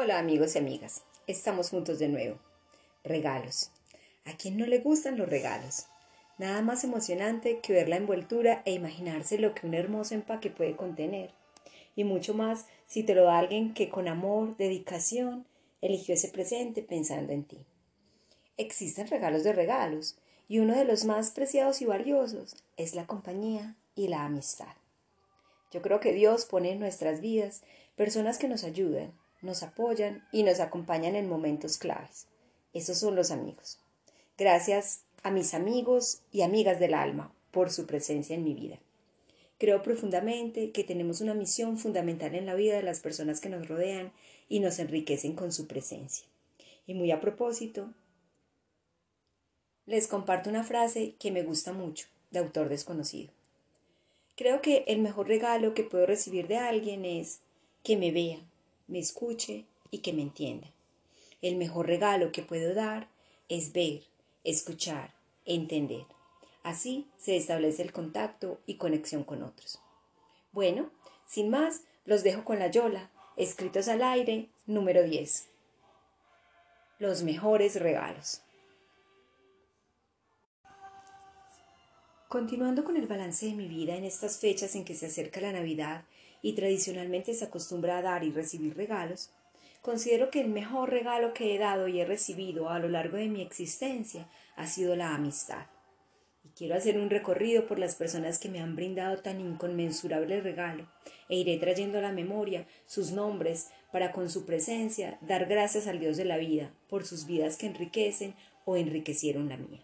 Hola amigos y amigas, estamos juntos de nuevo. Regalos. ¿A quién no le gustan los regalos? Nada más emocionante que ver la envoltura e imaginarse lo que un hermoso empaque puede contener. Y mucho más si te lo da alguien que con amor, dedicación, eligió ese presente pensando en ti. Existen regalos de regalos, y uno de los más preciados y valiosos es la compañía y la amistad. Yo creo que Dios pone en nuestras vidas personas que nos ayudan, nos apoyan y nos acompañan en momentos claves. Esos son los amigos. Gracias a mis amigos y amigas del alma por su presencia en mi vida. Creo profundamente que tenemos una misión fundamental en la vida de las personas que nos rodean y nos enriquecen con su presencia. Y muy a propósito, les comparto una frase que me gusta mucho, de autor desconocido. Creo que el mejor regalo que puedo recibir de alguien es que me vea, me escuche y que me entienda. El mejor regalo que puedo dar es ver, escuchar, entender. Así se establece el contacto y conexión con otros. Bueno, sin más, los dejo con la Yola, escritos al aire, número 10. Los mejores regalos. Continuando con el balance de mi vida en estas fechas en que se acerca la Navidad y tradicionalmente se acostumbra a dar y recibir regalos, considero que el mejor regalo que he dado y he recibido a lo largo de mi existencia ha sido la amistad. Y quiero hacer un recorrido por las personas que me han brindado tan inconmensurable regalo e iré trayendo a la memoria sus nombres para con su presencia dar gracias al Dios de la vida por sus vidas que enriquecen o enriquecieron la mía.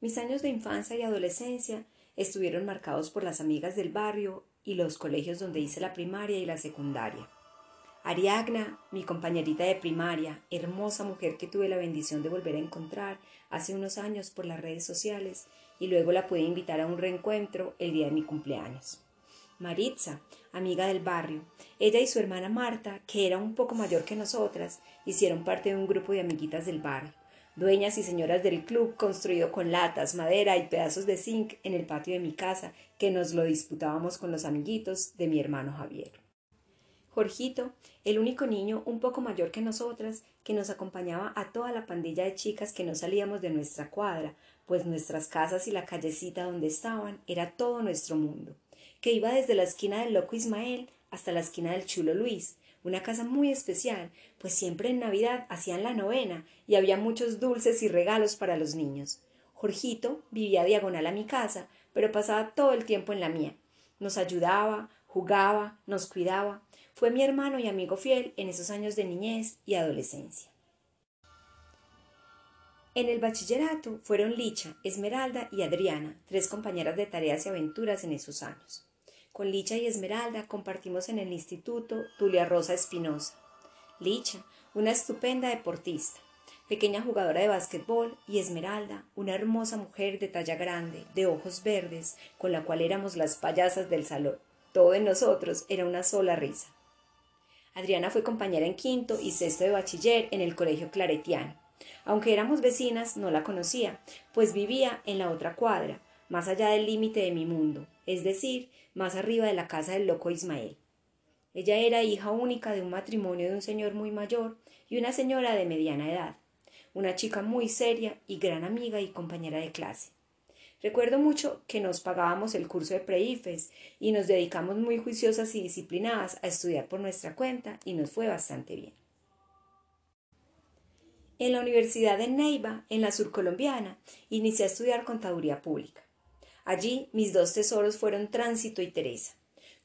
Mis años de infancia y adolescencia estuvieron marcados por las amigas del barrio y los colegios donde hice la primaria y la secundaria. Ariagna, mi compañerita de primaria, hermosa mujer que tuve la bendición de volver a encontrar hace unos años por las redes sociales y luego la pude invitar a un reencuentro el día de mi cumpleaños. Maritza, amiga del barrio, ella y su hermana Marta, que era un poco mayor que nosotras, hicieron parte de un grupo de amiguitas del barrio dueñas y señoras del club construido con latas, madera y pedazos de zinc en el patio de mi casa, que nos lo disputábamos con los amiguitos de mi hermano Javier. Jorgito, el único niño un poco mayor que nosotras, que nos acompañaba a toda la pandilla de chicas que no salíamos de nuestra cuadra, pues nuestras casas y la callecita donde estaban era todo nuestro mundo, que iba desde la esquina del loco Ismael hasta la esquina del chulo Luis, una casa muy especial, pues siempre en Navidad hacían la novena y había muchos dulces y regalos para los niños. Jorgito vivía diagonal a mi casa, pero pasaba todo el tiempo en la mía. Nos ayudaba, jugaba, nos cuidaba. Fue mi hermano y amigo fiel en esos años de niñez y adolescencia. En el bachillerato fueron Licha, Esmeralda y Adriana, tres compañeras de tareas y aventuras en esos años. Con Licha y Esmeralda compartimos en el instituto Tulia Rosa Espinosa. Licha, una estupenda deportista, pequeña jugadora de básquetbol, y Esmeralda, una hermosa mujer de talla grande, de ojos verdes, con la cual éramos las payasas del salón. Todo en nosotros era una sola risa. Adriana fue compañera en quinto y sexto de bachiller en el colegio claretiano. Aunque éramos vecinas, no la conocía, pues vivía en la otra cuadra, más allá del límite de mi mundo, es decir, más arriba de la casa del loco Ismael. Ella era hija única de un matrimonio de un señor muy mayor y una señora de mediana edad, una chica muy seria y gran amiga y compañera de clase. Recuerdo mucho que nos pagábamos el curso de preifes y nos dedicamos muy juiciosas y disciplinadas a estudiar por nuestra cuenta y nos fue bastante bien. En la Universidad de Neiva, en la surcolombiana, inicié a estudiar contaduría pública. Allí mis dos tesoros fueron Tránsito y Teresa.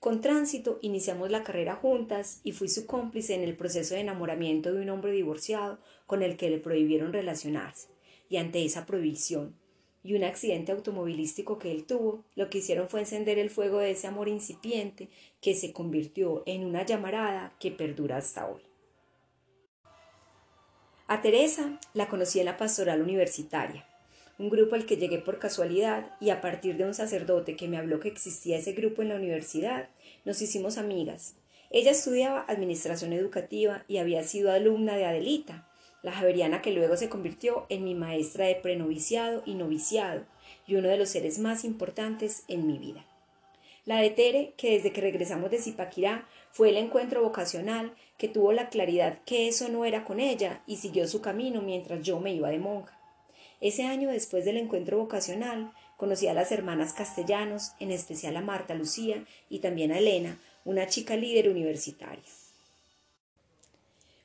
Con Tránsito iniciamos la carrera juntas y fui su cómplice en el proceso de enamoramiento de un hombre divorciado con el que le prohibieron relacionarse. Y ante esa prohibición y un accidente automovilístico que él tuvo, lo que hicieron fue encender el fuego de ese amor incipiente que se convirtió en una llamarada que perdura hasta hoy. A Teresa la conocí en la pastoral universitaria un grupo al que llegué por casualidad y a partir de un sacerdote que me habló que existía ese grupo en la universidad, nos hicimos amigas. Ella estudiaba administración educativa y había sido alumna de Adelita, la javeriana que luego se convirtió en mi maestra de prenoviciado y noviciado y uno de los seres más importantes en mi vida. La de Tere, que desde que regresamos de Zipaquirá fue el encuentro vocacional, que tuvo la claridad que eso no era con ella y siguió su camino mientras yo me iba de monja. Ese año después del encuentro vocacional, conocí a las hermanas castellanos, en especial a Marta Lucía y también a Elena, una chica líder universitaria.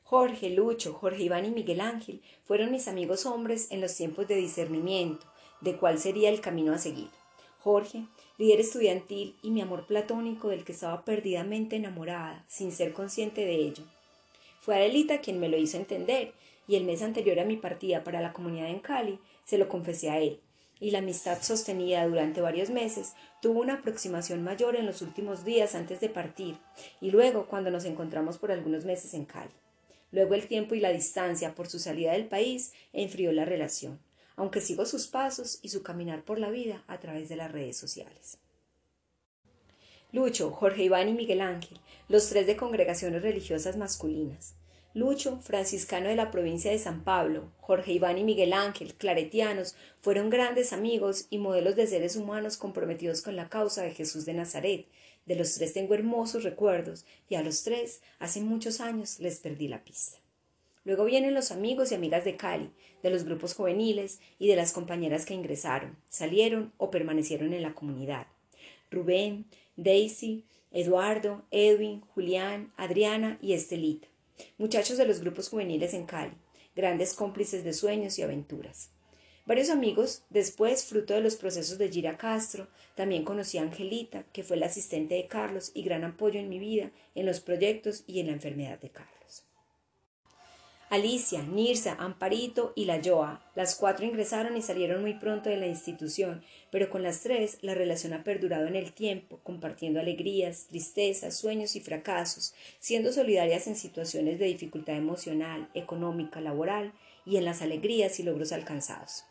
Jorge, Lucho, Jorge Iván y Miguel Ángel fueron mis amigos hombres en los tiempos de discernimiento, de cuál sería el camino a seguir. Jorge, líder estudiantil y mi amor platónico del que estaba perdidamente enamorada, sin ser consciente de ello. Fue Adelita quien me lo hizo entender, y el mes anterior a mi partida para la comunidad en Cali, se lo confesé a él, y la amistad sostenida durante varios meses tuvo una aproximación mayor en los últimos días antes de partir, y luego cuando nos encontramos por algunos meses en Cali. Luego el tiempo y la distancia por su salida del país enfrió la relación aunque sigo sus pasos y su caminar por la vida a través de las redes sociales. Lucho, Jorge Iván y Miguel Ángel, los tres de congregaciones religiosas masculinas. Lucho, franciscano de la provincia de San Pablo, Jorge Iván y Miguel Ángel, claretianos, fueron grandes amigos y modelos de seres humanos comprometidos con la causa de Jesús de Nazaret. De los tres tengo hermosos recuerdos y a los tres, hace muchos años, les perdí la pista. Luego vienen los amigos y amigas de Cali, de los grupos juveniles y de las compañeras que ingresaron, salieron o permanecieron en la comunidad. Rubén, Daisy, Eduardo, Edwin, Julián, Adriana y Estelita, muchachos de los grupos juveniles en Cali, grandes cómplices de sueños y aventuras. Varios amigos, después, fruto de los procesos de Gira Castro, también conocí a Angelita, que fue la asistente de Carlos y gran apoyo en mi vida, en los proyectos y en la enfermedad de Carlos. Alicia, Nirsa, Amparito y la Joa. Las cuatro ingresaron y salieron muy pronto de la institución, pero con las tres la relación ha perdurado en el tiempo, compartiendo alegrías, tristezas, sueños y fracasos, siendo solidarias en situaciones de dificultad emocional, económica, laboral y en las alegrías y logros alcanzados.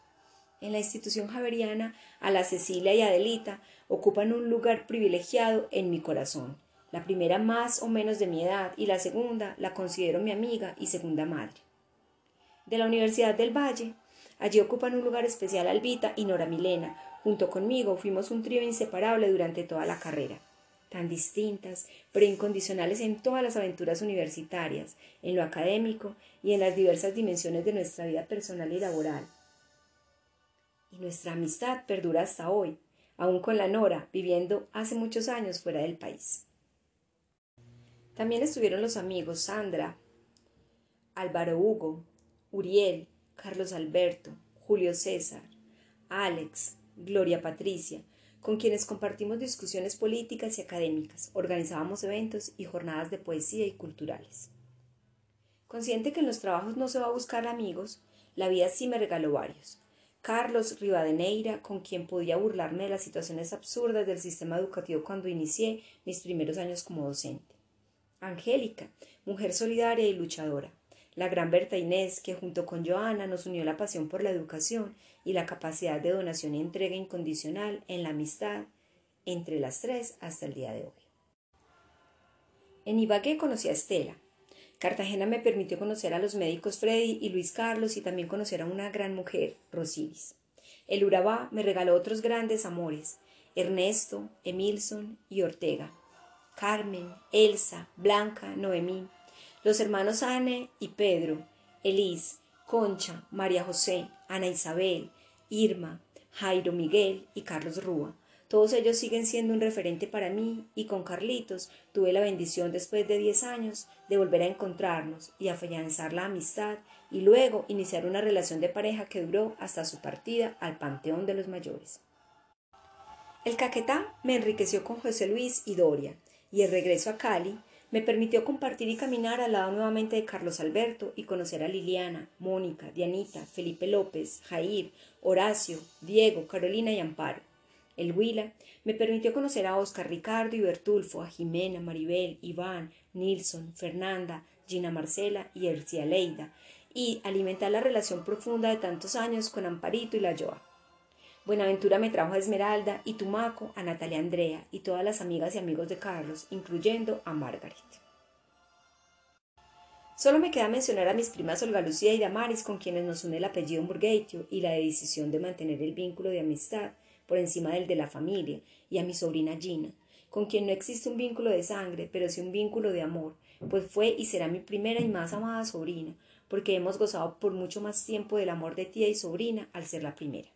En la institución javeriana, a la Cecilia y Adelita ocupan un lugar privilegiado en mi corazón la primera más o menos de mi edad y la segunda la considero mi amiga y segunda madre. De la Universidad del Valle, allí ocupan un lugar especial Albita y Nora Milena. Junto conmigo fuimos un trío inseparable durante toda la carrera, tan distintas, pero incondicionales en todas las aventuras universitarias, en lo académico y en las diversas dimensiones de nuestra vida personal y laboral. Y nuestra amistad perdura hasta hoy, aún con la Nora, viviendo hace muchos años fuera del país. También estuvieron los amigos Sandra, Álvaro Hugo, Uriel, Carlos Alberto, Julio César, Alex, Gloria Patricia, con quienes compartimos discusiones políticas y académicas, organizábamos eventos y jornadas de poesía y culturales. Consciente que en los trabajos no se va a buscar amigos, la vida sí me regaló varios. Carlos Rivadeneira, con quien podía burlarme de las situaciones absurdas del sistema educativo cuando inicié mis primeros años como docente. Angélica, mujer solidaria y luchadora. La gran Berta Inés, que junto con Joana nos unió la pasión por la educación y la capacidad de donación y entrega incondicional en la amistad entre las tres hasta el día de hoy. En Ibagué conocí a Estela. Cartagena me permitió conocer a los médicos Freddy y Luis Carlos y también conocer a una gran mujer, Rosiris. El Urabá me regaló otros grandes amores, Ernesto, Emilson y Ortega, Carmen, Elsa, Blanca, Noemí, los hermanos Anne y Pedro, Elis, Concha, María José, Ana Isabel, Irma, Jairo Miguel y Carlos Rúa. Todos ellos siguen siendo un referente para mí y con Carlitos tuve la bendición después de diez años de volver a encontrarnos y afianzar la amistad y luego iniciar una relación de pareja que duró hasta su partida al Panteón de los Mayores. El Caquetá me enriqueció con José Luis y Doria, y el regreso a Cali me permitió compartir y caminar al lado nuevamente de Carlos Alberto y conocer a Liliana, Mónica, Dianita, Felipe López, Jair, Horacio, Diego, Carolina y Amparo. El Huila me permitió conocer a Oscar Ricardo y Bertulfo, a Jimena, Maribel, Iván, Nilson, Fernanda, Gina Marcela y Ercia Leida, y alimentar la relación profunda de tantos años con Amparito y la Joa. Buenaventura me trajo a Esmeralda y Tumaco a Natalia Andrea y todas las amigas y amigos de Carlos, incluyendo a Margaret. Solo me queda mencionar a mis primas Olga Lucía y Damaris, con quienes nos une el apellido Murgueitio y la decisión de mantener el vínculo de amistad por encima del de la familia, y a mi sobrina Gina, con quien no existe un vínculo de sangre, pero sí un vínculo de amor, pues fue y será mi primera y más amada sobrina, porque hemos gozado por mucho más tiempo del amor de tía y sobrina al ser la primera.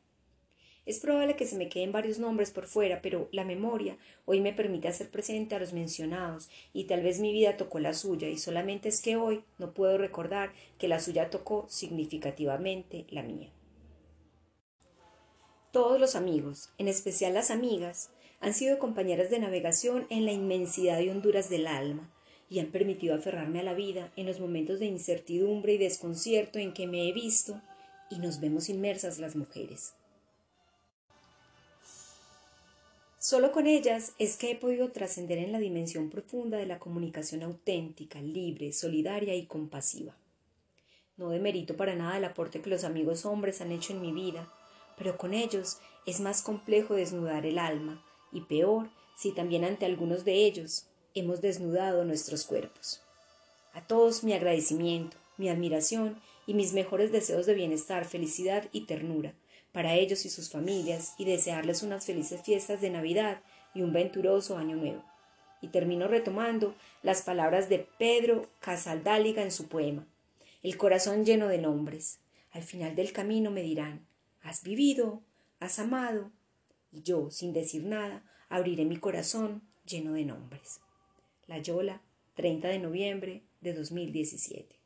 Es probable que se me queden varios nombres por fuera, pero la memoria hoy me permite hacer presente a los mencionados, y tal vez mi vida tocó la suya, y solamente es que hoy no puedo recordar que la suya tocó significativamente la mía. Todos los amigos, en especial las amigas, han sido compañeras de navegación en la inmensidad y honduras del alma, y han permitido aferrarme a la vida en los momentos de incertidumbre y desconcierto en que me he visto y nos vemos inmersas las mujeres. Solo con ellas es que he podido trascender en la dimensión profunda de la comunicación auténtica, libre, solidaria y compasiva. No demerito para nada el aporte que los amigos hombres han hecho en mi vida, pero con ellos es más complejo desnudar el alma, y peor si también ante algunos de ellos hemos desnudado nuestros cuerpos. A todos mi agradecimiento, mi admiración y mis mejores deseos de bienestar, felicidad y ternura, para ellos y sus familias y desearles unas felices fiestas de Navidad y un venturoso año nuevo. Y termino retomando las palabras de Pedro Casaldáliga en su poema, El corazón lleno de nombres. Al final del camino me dirán, ¿has vivido? ¿Has amado? Y yo, sin decir nada, abriré mi corazón lleno de nombres. La Yola, 30 de noviembre de 2017.